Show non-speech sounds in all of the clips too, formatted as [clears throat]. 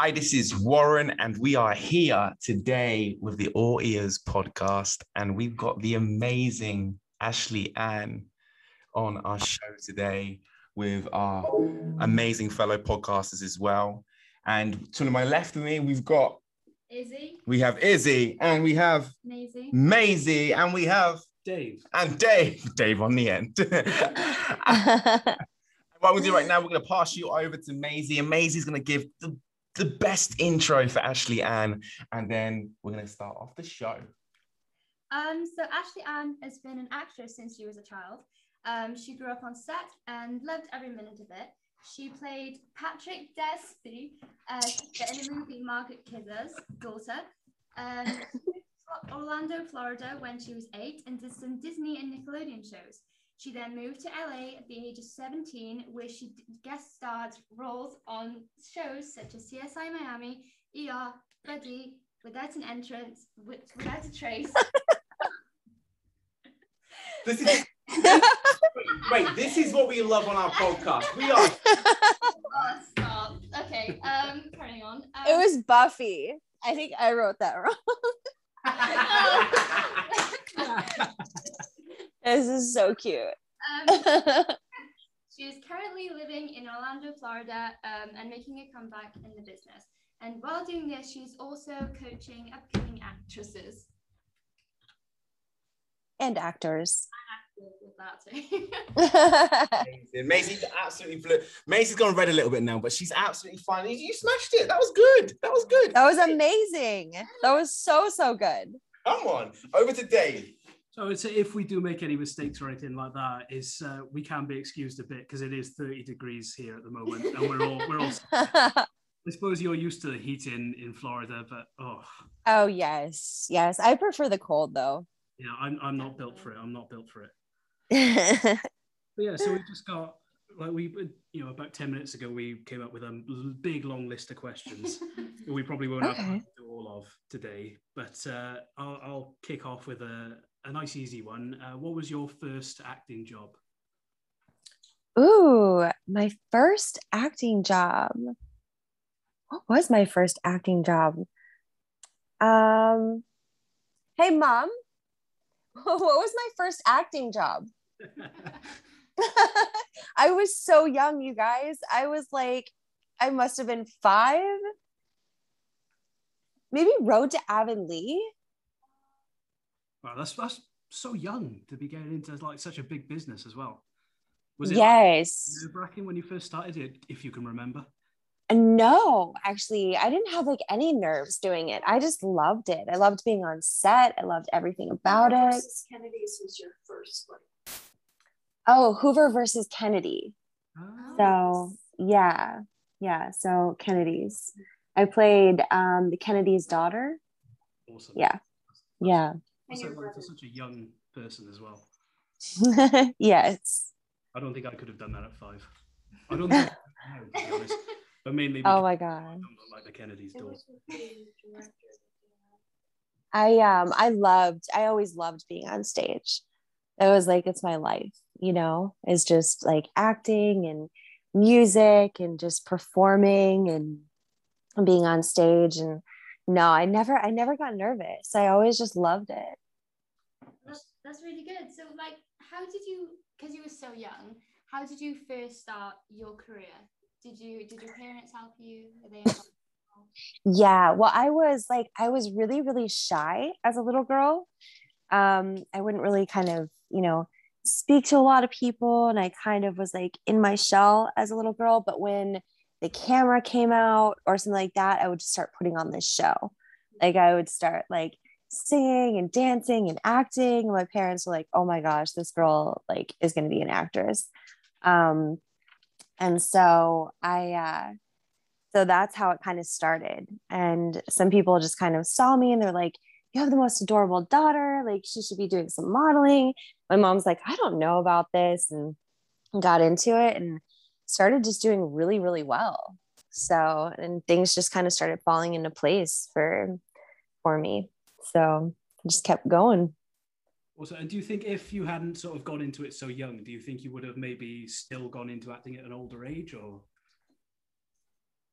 Hi, this is Warren, and we are here today with the All Ears podcast. And we've got the amazing Ashley Ann on our show today with our amazing fellow podcasters as well. And to my left of me, we've got Izzy, we have Izzy, and we have Maisie, Maisie, and we have Dave. and Dave. [laughs] Dave on the end. [laughs] [laughs] what we'll do right now, we're going to pass you over to Maisie, and Maisie's going to give the, the best intro for Ashley Ann, and then we're going to start off the show. Um, so Ashley Ann has been an actress since she was a child. Um, she grew up on set and loved every minute of it. She played Patrick Dempsey uh, in the movie Margaret Kidder's daughter. Um, Orlando, Florida, when she was eight, and did some Disney and Nickelodeon shows. She then moved to LA at the age of 17, where she guest starred roles on shows such as CSI Miami, ER, Buddy, Without an Entrance, Wi- Without a Trace. [laughs] This is, wait, this is what we love on our podcast. We are. Oh, [laughs] stop. Okay, um, carrying on. Um, It was Buffy. I think I wrote that wrong. [laughs] This is so cute. um, [laughs] She is currently living in Orlando, Florida, um, and making a comeback in the business. And while doing this, she's also coaching upcoming actresses. and actors. With that too. [laughs] Amazing. Maisie's absolutely flew. Maisie's gone red a little bit now, but she's absolutely fine. You, you smashed it. That was good. That was good. that was amazing. That was so, so good. Come on. Over to Dave. So I would say if we do make any mistakes or anything like that, is uh, we can be excused a bit because it is 30 degrees here at the moment, and we're all we're all. [laughs] I suppose you're used to the heat in in Florida, but oh oh, yes. Yes. I prefer the cold though. yeah, I'm I'm not built for it. I'm not built for it. [laughs] But yeah, so we just got like we you know about 10 minutes ago we came up with a big long list of questions that [laughs] we probably won't have Okay. time to do all of today but uh, I'll, I'll kick off with a, a nice easy one uh, what was your first acting job Ooh, my first acting job. What was my first acting job? Um, hey mom, [laughs] what was my first acting job? [laughs] I was so young, you guys. I was like, I must have been five. Maybe Road to Avonlea. Wow that's that's so young to be getting into like such a big business as well was it Yes. nerve-wracking when you first started it if you can remember No, actually, I didn't have like any nerves doing it. I just loved it. I loved being on set. I loved everything about it. Versus Kennedy's was your first one. Oh, Hoover versus Kennedy. Ah, So, yeah. Yeah. So, Kennedy's. I played um, the Kennedy's daughter. awesome Yeah. Yeah. And also your like, brother. for such a young person as well [laughs] yes. I don't think I could have done that at five I don't think I could to be honest [laughs] but mainly Oh because my I God. don't look like the Kennedys It do was with the director. I um I loved I always loved being on stage. It was like it's my life, you know. It's just like acting and music and just performing and being on stage and no, I never I never got nervous. I always just loved it. That's, that's really good. So, like, how did you, because you were so young, how did you first start your career? Did you, did your parents help you? Yeah, well, I was like, I was really, really shy as a little girl. Um, I wouldn't really kind of, you know, speak to a lot of people, and I kind of was like in my shell as a little girl. But when the camera came out or something like that, I would just start putting on this show. Like I would start like singing and dancing and acting. My parents were like, "Oh my gosh, this girl like is going to be an actress." Um, and so I. Uh, so that's how it kind of started and some people just kind of saw me and they're like you have the most adorable daughter like she should be doing some modeling my mom's like i don't know about this and got into it and started just doing really really well so and things just kind of started falling into place for for me so I just kept going Also, and do you think if you hadn't sort of gone into it so young, do you think you would have maybe still gone into acting at an older age, or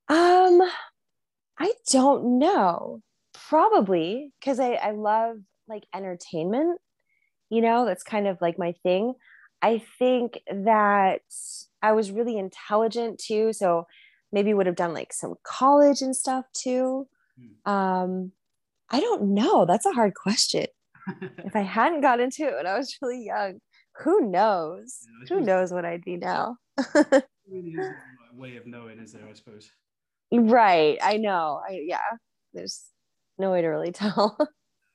Um, I don't know. Probably because I, I love like entertainment, you know, that's kind of like my thing. I think that I was really intelligent too. So maybe would have done like some college and stuff too. Hmm. Um, I don't know. That's a hard question. [laughs] if I hadn't got into it when I was really young, who knows? Yeah, Who suppose- knows what I'd be now? [laughs] really is a way of knowing, is there? I suppose. right. I know. I yeah. There's no way to really [laughs] tell.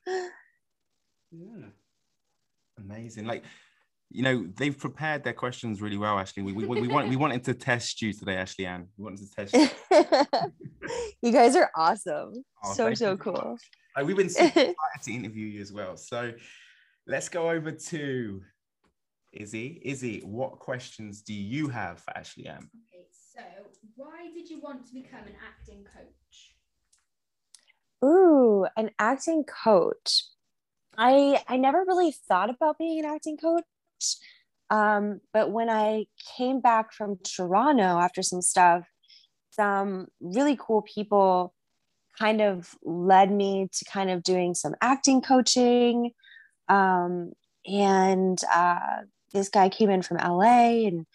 Yeah. Amazing. Like, you know, they've prepared their questions really well, Ashley. We, we, we, want, we wanted to test you today, Ashley Ann. We wanted to test you. [laughs] you guys are awesome. Oh, so so cool. Like, we've been super [laughs] excited to interview you as well. So let's go over to Izzy. Izzy, what questions do you have for Ashley Ann? Okay, so why did you want to become an acting coach? Ooh, an acting coach. I I never really thought about being an acting coach. Um, but when I came back from Toronto after some stuff, some really cool people kind of led me to kind of doing some acting coaching. Um, and uh, this guy came in from LA and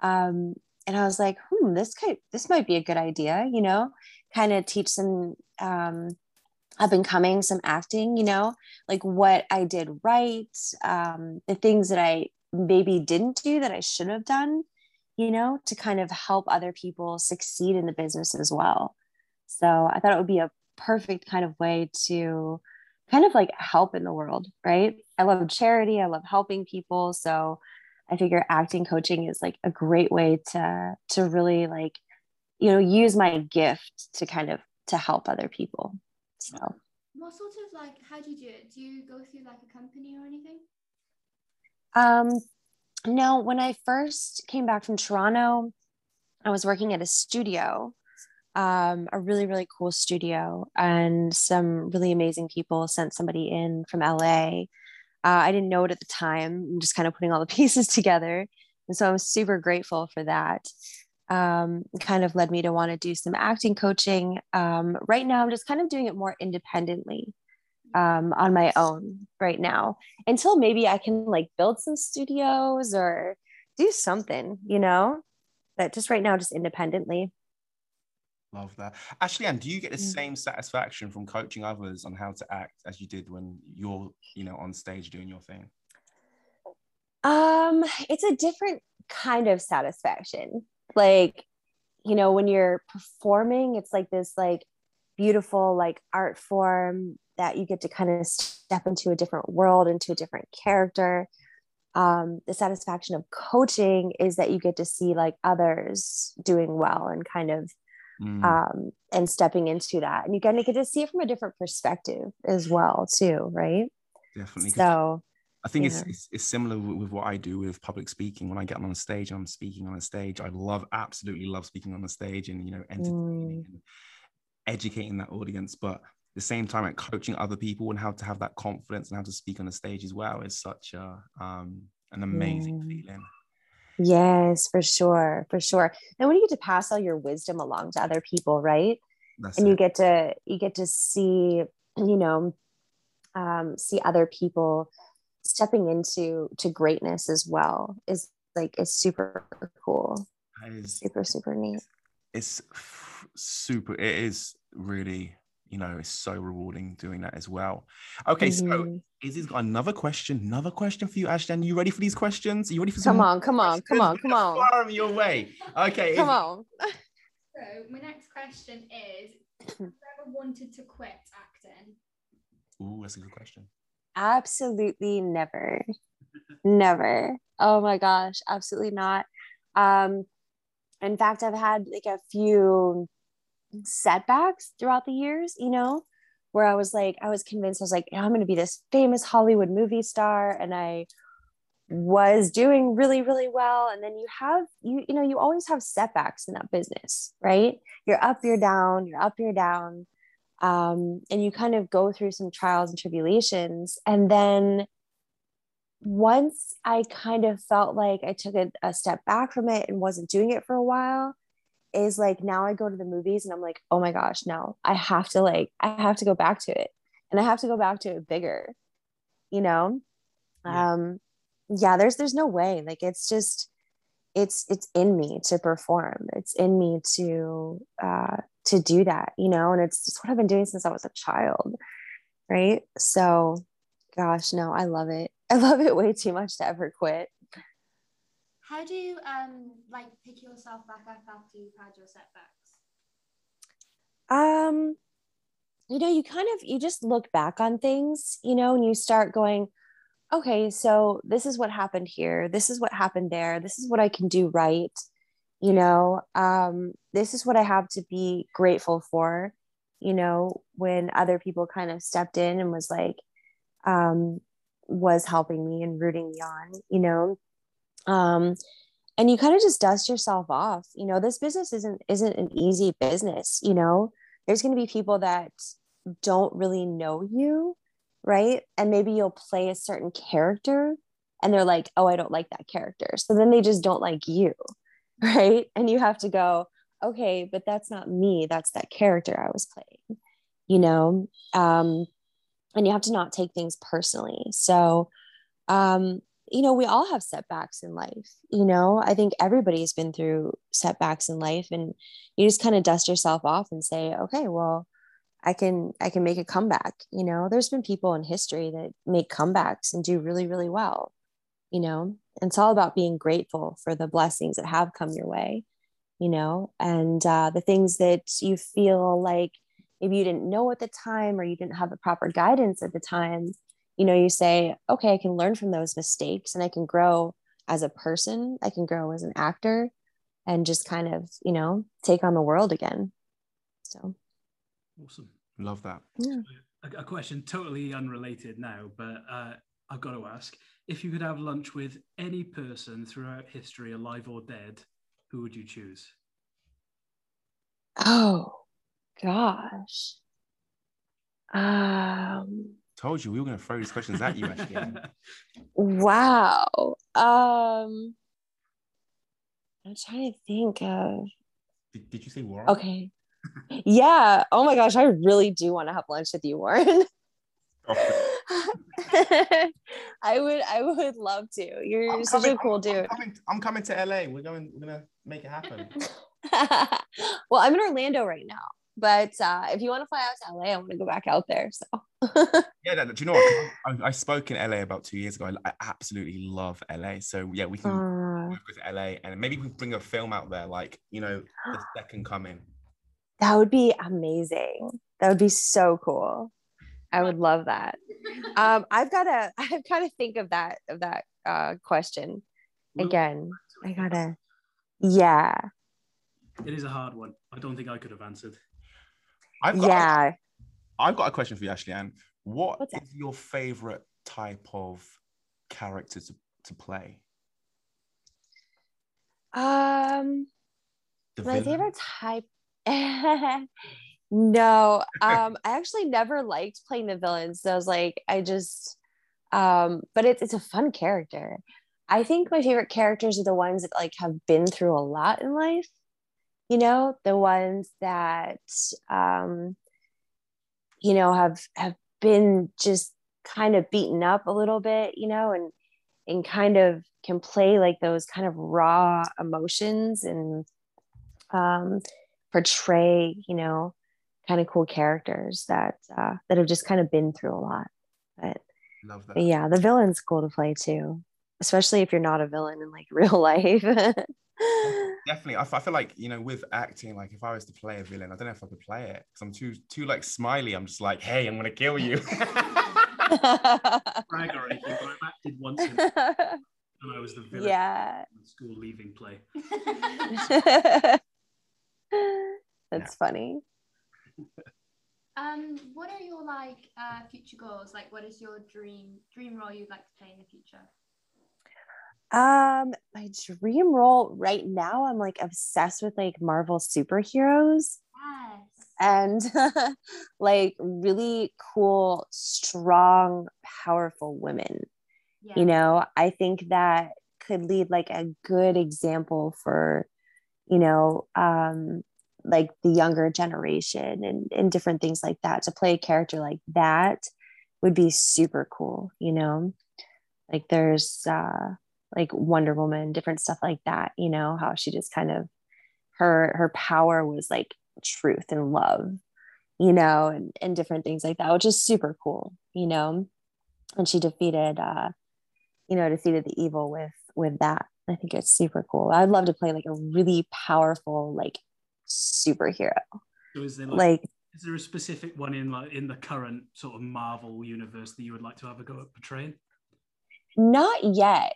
um, and I was like, hmm, this could this might be a good idea, you know, kind of teach some um, up and coming some acting, you know, like what I did right, um, the things that I maybe didn't do that I should have done, you know, to kind of help other people succeed in the business as well. So I thought it would be a perfect kind of way to kind of like help in the world, right? I love charity, I love helping people. So I figure acting coaching is like a great way to to really like, you know, use my gift to kind of to help other people. So What sort of like, how do you do it? Do you go through like a company or anything? Um, no, when I first came back from Toronto, I was working at a studio, um, a really, really cool studio, and some really amazing people sent somebody in from LA. Uh, I didn't know it at the time. I'm just kind of putting all the [laughs] pieces together. And so I'm super grateful for that. Um, kind of led me to want to do some acting coaching. Um, right now, I'm just kind of doing it more independently um, on my own right now until maybe I can like build some studios or do something, you know, but just right now, just independently. Love that. Ashley Ann, do you get the Mm. same satisfaction from coaching others on how to act as you did when you're, you know, on stage doing your thing? Um, it's a different kind of satisfaction. Like, you know, when you're performing, it's like this like beautiful like art form that you get to kind of step into a different world, into a different character. Um, the satisfaction of coaching is that you get to see like others doing well and kind of Mm, um, and stepping into that, and you kind of get to see it from a different perspective as well, too, right? definitely So, I think it's, yeah. it's it's similar with, with what I do with public speaking. When I get on a stage, and I'm speaking on a stage. I love, absolutely love speaking on the stage, and you know, entertaining Mm. and educating that audience. But at the same time, like coaching other people and how to have that confidence and how to speak on the stage as well is such a um an amazing Mm. feeling. Yes, for sure, for sure. And when you get to pass all your wisdom along to other people, right? That's And you get to you get to see, you know, um, see other people stepping into to greatness as well is like is super cool, That is- super super neat. it's f- super it is really you know it's so rewarding doing that as well okay so Mhm. izzy's got another question another question for you ashton you ready for these questions are you ready for some Come on, come on, come on, questions? come on, fire 'em your way okay come Izzy, on. [laughs] So my next question is, [clears throat] have you ever wanted to quit acting? Ooh, that's a good question Absolutely never. Never. Oh my gosh, absolutely not. Um in fact, I've had like a few setbacks throughout the years, you know, where I was like I was convinced I was like, I'm going to be this famous Hollywood movie star and I was doing really really well and then you have you you know you always have setbacks in that business right you're up you're down you're up you're down um, and you kind of go through some trials and tribulations and then once i kind of felt like i took a, a step back from it and wasn't doing it for a while is like now I go to the movies and I'm like, oh my gosh, no, I have to like, I have to go back to it and I have to go back to it bigger, you know? Yeah. Um, yeah, there's, there's no way. Like, it's just, it's, it's in me to perform. It's in me to, uh, to do that, you know? And it's just what I've been doing since I was a child. Right. So, gosh, no, I love it. [laughs] I love it way too much to ever quit. How do you um like pick yourself back up after you've had your setbacks? um you know you kind of you just look back on things you know and you start going okay so this is what happened here. This is what happened there. This is what i can do right you know? Um this is what i have to be grateful for you know when other people kind of stepped in and was like um was helping me and rooting me on you know? Um and you kind of just dust yourself off you know? This business isn't isn't an easy business you know? There's going to be people that don't really know you right? And maybe you'll play a certain character and they're like oh i don't like that character. So then they just don't like you [laughs] right? And you have to go okay but that's not me. That's that character i was playing you know? Um and you have to not take things personally. So um you know, we all have setbacks in life. You know, I think everybody's been through setbacks in life and you just kind of dust yourself off and say, okay, well, I can I can make a comeback. You know, there's been people in history that make comebacks and do really, really well. You know, and it's all about being grateful for the blessings that have come your way, you know, and uh, the things that you feel like maybe you didn't know at the time or you didn't have the proper guidance at the time you know you say okay i can learn from those mistakes and i can grow as a person i can grow as an actor and just kind of you know take on the world again so Awesome. Love that. yeah A, a question totally unrelated now, but uh, I've got to ask: if you could have lunch with any person throughout history, alive or dead, who would you choose? oh gosh um Told you we were going to throw these questions at you, Ashley. Ann. [laughs] wow um i'm trying to think of did, did you say Warren? okay yeah oh my gosh i really do want to have lunch with you warren Oh, [laughs] I would I would love to. You're I'm such coming- a cool I'm dude. coming, I'm coming to LA. We're going. We're gonna make it happen. [laughs] well, I'm in Orlando right now, but uh, if you want to fly out to LA, I want to go back out there. So [laughs] Yeah, do you know what? I, I spoke in LA about two years ago. I, I absolutely love LA. So yeah, we can Uh, move to LA and maybe we can bring a film out there, like you know, the second coming. That would be amazing. That would be so cool. I would love that. Um, I've got to [laughs] I've got to think of that of that uh, question again. I gotta, yeah, It is a hard one. I don't think I could have answered. I've got, yeah. I've got a question for you, Ashley Ann. What What's that? is your favorite type of character to, to play? Um, The my villain? favorite type. [laughs] no, um, I actually never liked playing the villains. So I was like, I just, um, but it's it's a fun character. I think my favorite characters are the ones that like have been through a lot in life. You know, the ones that, um, you know, have have been just kind of beaten up a little bit. You know, and and kind of can play like those kind of raw emotions and um, portray, you know, kind of cool characters that uh, that have just kind of been through a lot. But, Love that. but yeah, the villain's cool to play too, especially if you're not a villain in like [laughs] real life. Definitely. I, f- I feel like, you know, with acting, like if I was to play a villain, I don't know if I could play it because I'm too, too like smiley. I'm just like, hey, I'm going to kill you. Brag or anything, but I've acted once in, [laughs] and I was the villain yeah. in the school leaving play. [laughs] [laughs] That's funny. um, what are your like uh, future goals? Like, what is your dream dream role you'd like to play in the future? Um, my dream role right now, I'm like obsessed with like Marvel superheroes Yes. and [laughs] like really cool, strong, powerful women. Yeah. You know, I think that could lead like a good example for, you know, um, like the younger generation and, and different things like that. To play a character like that would be super cool, you know. Like there's uh like Wonder Woman, different stuff like that, you know, how she just kind of her her power was like truth and love, you know, and, and different things like that, which is super cool, you know. And she defeated uh, you know, defeated the evil with with that. I think it's super cool. I'd love to play like a really powerful, like superhero. So is there like, Like is there a specific one in like in the current sort of Marvel universe that you would like to have a go at portraying? Not yet.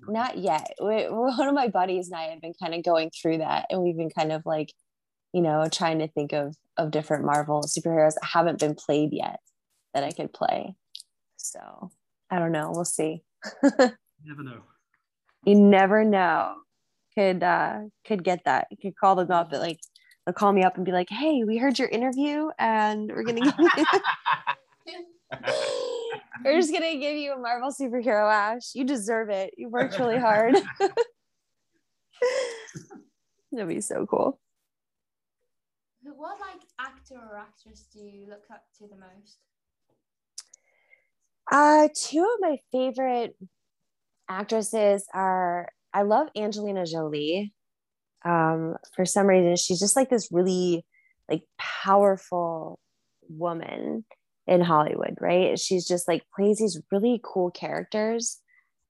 Not yet. We, one of my buddies and I have been kind of going through that, and we've been kind of like, you know, trying to think of of different Marvel superheroes that haven't been played yet that I could play. So I don't know. We'll see. [laughs] Never know. You never know. Could uh could get that. You could call them up, but like they'll call me up and be like, "Hey, we heard your interview, and we're gonna give you." [laughs] We're just gonna give you a Marvel superhero, Ash. You deserve it. You worked really hard. [laughs] That'd be so cool. What like actor or actress do you look up to the most? Uh, two of my favorite actresses are I love Angelina Jolie. Um, for some reason, she's just like this really like powerful woman in Hollywood, right? She's just like plays these really cool characters.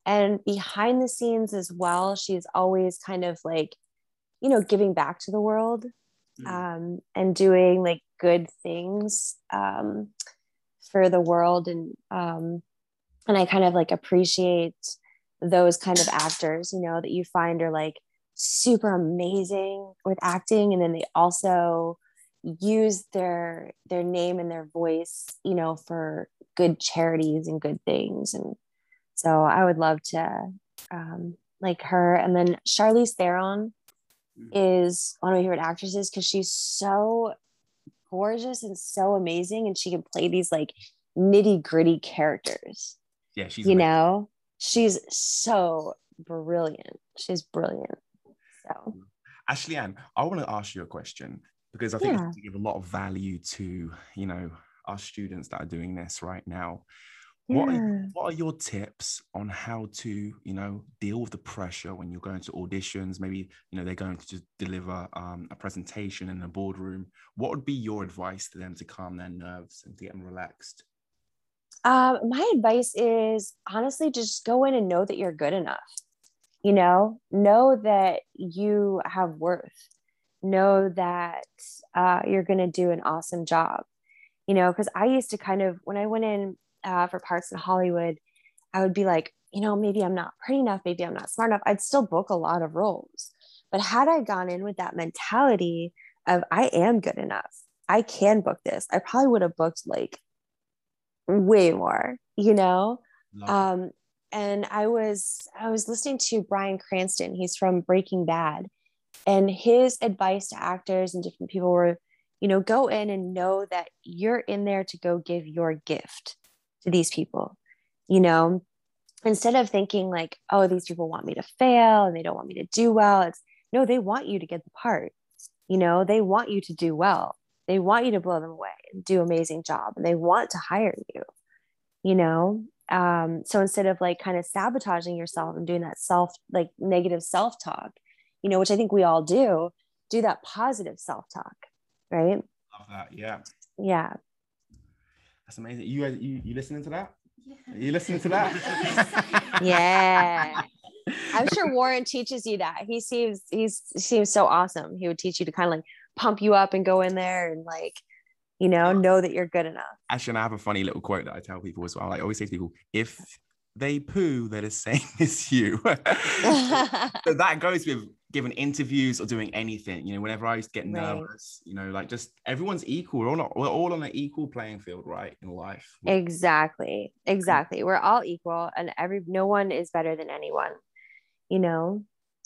And behind the scenes as well, she's always kind of like, you know, giving back to the world Mm. um, and doing like good things um, for the world. And um, and I kind of like appreciate those kind of actors, you know, that you find are like super amazing with acting, and then they also use their their name and their voice you know for good charities and good things and so i would love to um like her and then charlize theron Mm. is one of my favorite actresses because she's so gorgeous and so amazing and she can play these like nitty gritty characters yeah, she's you amazing. know she's so brilliant she's brilliant so Ashley Ann, I want to ask you a question because I think Yeah. to give a lot of value to you know our students that are doing this right now. What yeah. are, what are your tips on how to you know deal with the pressure when you're going to auditions? Maybe you know they're going to just deliver um, a presentation in a boardroom. What would be your advice to them to calm their nerves and to get them relaxed? Um, my advice is honestly just go in and know that you're good enough. You know, know that you have worth. Know that uh, you're going to do an awesome job. You know, because I used to kind of, when I went in uh, for parts in Hollywood, I would be like, you know, maybe I'm not pretty enough, maybe I'm not smart enough. I'd still book a lot of roles. But had I gone in with that mentality of, I am good enough, I can book this, I probably would have booked like way more, you know? Love. Um, and I was I was listening to Bryan Cranston. He's from Breaking Bad, and his advice to actors and different people were, you know, go in and know that you're in there to go give your gift to these people. You know, instead of thinking like, oh, these people want me to fail and they don't want me to do well. It's no, they want you to get the part. You know, they want you to do well. They want you to blow them away and do amazing job, and they want to hire you. You know, um, so instead of like kind of sabotaging yourself and doing that self like negative self talk, you know, which I think we all do, do that positive self talk, right? Love that. Yeah, Yeah, that's amazing. You guys, you, you listening to that? Yeah. You listening to that? [laughs] yeah. I'm sure Warren teaches you that. He seems he's he seems so awesome. He would teach you to kind of like pump you up and go in there and like, you know, know that you're good enough. Actually, and I have a funny little quote that I tell people as well. I always say to people, if they poo, they're the same [laughs] as you. [laughs] so that goes with giving interviews or doing anything. You know, whenever I used to get Right. nervous, you know, like just everyone's equal. We're all not, we're all on an equal playing field, right? In life. exactly. Exactly. We're all equal and every no one is better than anyone, you know?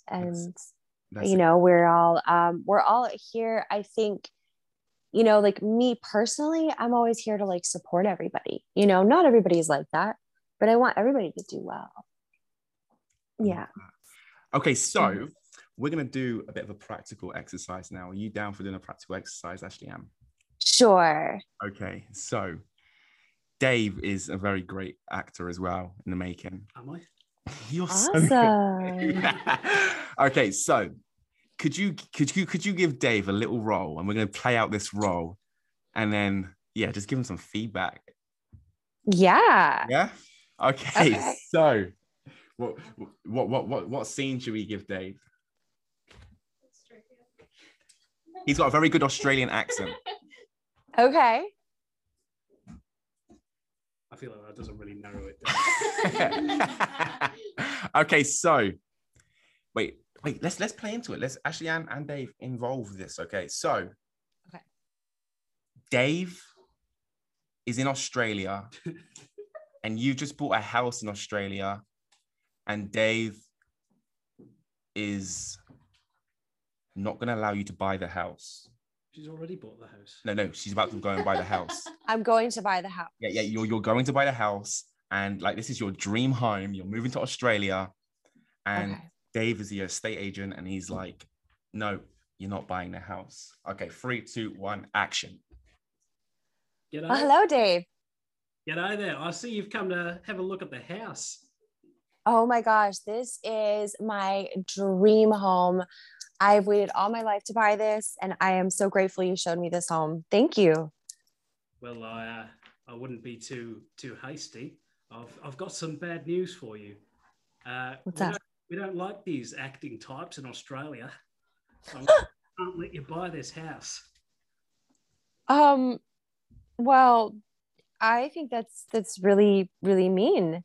And That's you it. know we're all um we're all here i think you know like me personally i'm always here to like support everybody you know not everybody's like that but i want everybody to do well yeah Okay, so we're gonna do a bit of a practical exercise now. Are you down for doing a practical exercise, Ashley Ann. Sure. Okay, so Dave is a very great actor as well in the making. Am I? [laughs] You're so good. Awesome. [laughs] okay, so could you could you could you give Dave a little role and we're gonna play out this role and then yeah, just give him some feedback. yeah. Yeah. Okay, Okay. so what what what what what scene should we give Dave? He's got a very good Australian accent. [laughs] Okay. I feel like that doesn't really narrow it down. [laughs] okay, so wait, wait, let's let's play into it. Let's Ashley and, and Dave involve this. Okay, so Okay. Dave is in Australia, [laughs] and you just bought a house in Australia, and Dave is not going to allow you to buy the house. She's already bought the house. No, no, she's about to go and buy the house. [laughs] I'm going to buy the house. yeah, yeah, you're you're going to buy the house, and like this is your dream home. You're moving to Australia, and Okay. Dave is the estate agent, and he's like, "No, you're not buying the house." Okay, three, two, one, action. G'day. Oh, hello, Dave. G'day there. I see you've come to have a look at the house. Oh my gosh, this is my dream home. I've waited all my life to buy this, and I am so grateful you showed me this home. Thank you. Well, I uh, I wouldn't be too too hasty. I've I've got some bad news for you. Uh, What's that? We don't like these acting types in Australia. So I [laughs] can't let you buy this house. Um, well, I think that's that's really really mean.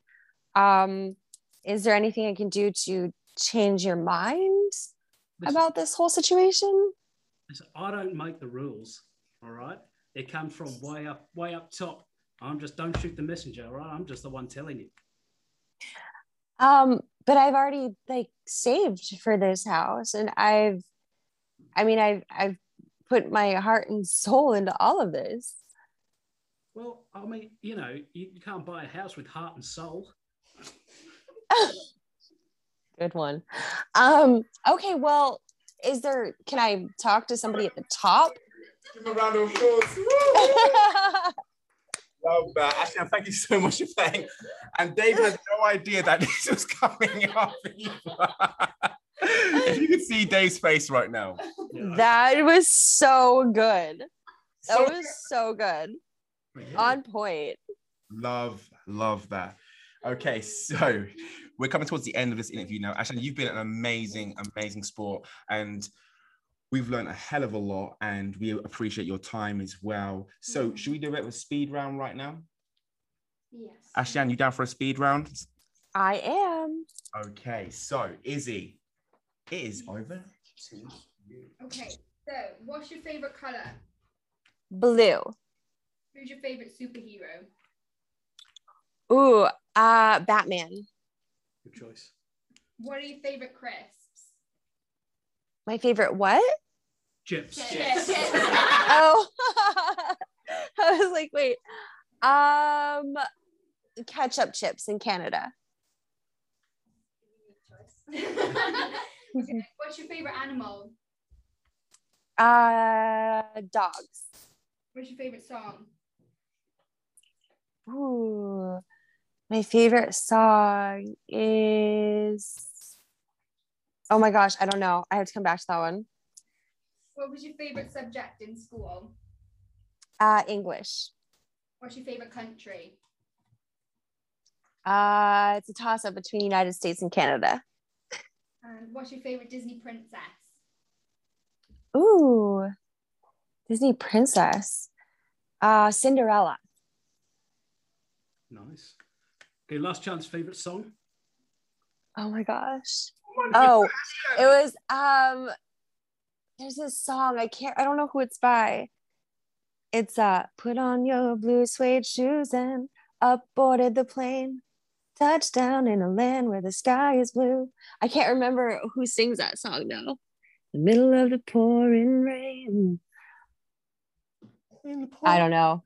Um, is there anything I can do to change your mind about this whole situation? I don't make the rules. All right, they come from way up way up top. I'm just don't shoot the messenger. All right, I'm just the one telling you. Um, but I've already like saved for this house and I've I mean I've I've put my heart and soul into all of this. Well, I mean, you know, you, you can't buy a house with heart and soul. [laughs] Good one. Um, okay, well, is there can I talk to somebody at the top? Give a round of applause. Love that. Ashley, thank you so much for playing. And Dave has no idea that [laughs] this was coming up. either. [laughs] if you could see Dave's face right now. [laughs] That was so good. That So was so good. Yeah. On point. Love, love that. Okay, so we're coming towards the end of this interview now. Ashley, you've been an amazing, amazing sport, and we've learned a hell of a lot, and we appreciate your time as well. So, should we do it with speed round right now? Yes. Ashley, you down for a speed round? I am. Okay, so Izzy, it is over to you. Okay, so what's your favorite color? Blue. Who's your favorite superhero? Ooh, uh Batman. Good choice. What are your favorite crisps? My favorite what? Chips. Chips. [laughs] oh [laughs] i was like wait um ketchup chips in canada [laughs] what's your favorite animal? uh dogs What's your favorite song? Ooh, my favorite song is oh my gosh i don't know i have to come back to that one What was your favorite subject in school? uh english What's your favorite country? uh it's a toss up between united states and canada And what's your favorite Disney princess? Ooh, disney princess uh cinderella Nice. Okay, last chance. Favorite song? Oh my gosh. [laughs] Oh, it was um there's this song. I can't I don't know who it's by. It's uh put on your blue suede shoes and up boarded the plane. Touchdown in a land where the sky is blue. I can't remember who sings that song though. The middle of the pouring rain. I don't know.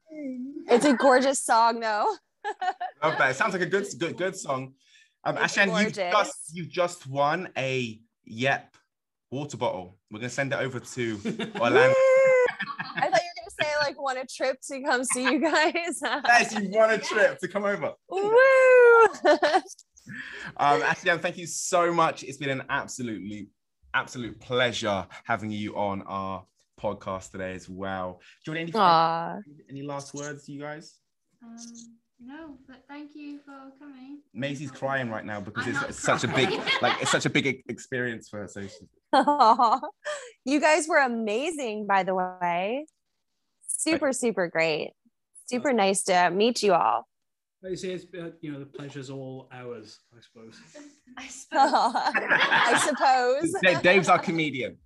It's a gorgeous song though. [laughs] Love that. It sounds like a good, good, good song. Um, Ashan, you've just you've just won a Yep water bottle. We're gonna send it over to [laughs] Orlando. I thought you were gonna say like want a trip to come see you guys. [laughs] yes, you want a trip to come over. Woo! Um, Ashley thank you so much. It's been an absolutely, absolute pleasure having you on our podcast today as well. Do you want any Aw. any last words, you guys? Um, no, but thank you for coming. Maisie's crying right now because I'm it's, not it's such a big, [laughs] like, it's such a big experience for her. So she's [laughs] you guys were amazing, by the way. Super, super great. Super nice to meet you all. Like you say, it's, you know, the pleasure's all ours, I suppose. [laughs] I suppose. I suppose. Dave's our comedian.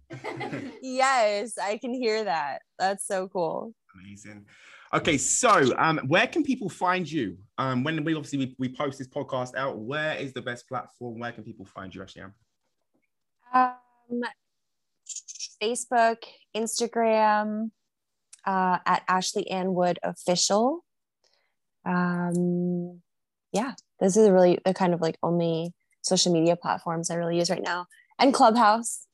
Yes, I can hear that. That's so cool. Amazing. Okay, so um, where can people find you? Um, when we obviously we, we post this podcast out, where is the best platform? Where can people find you, Ashley? Um, Facebook, Instagram, uh, at Ashley Ann Wood Official. Um, yeah, are the really the kind of like only social media platforms I really use right now, and Clubhouse.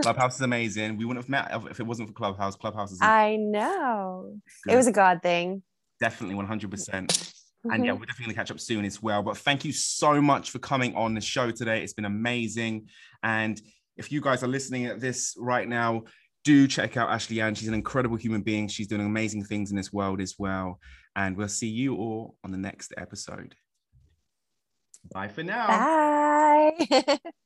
Clubhouse is amazing. We wouldn't have met if- it wasn't for Clubhouse. Clubhouse is I know it was a God thing. definitely 100%. And Mhm. yeah, we're definitely gonna catch up soon as well. But thank you so much for coming on the show today. It's been amazing. And if you guys are listening at this right now, do check out Ashley Ann. She's an incredible human being. She's doing amazing things in this world as well. And we'll see you all on the next episode. Bye for now. Bye. [laughs]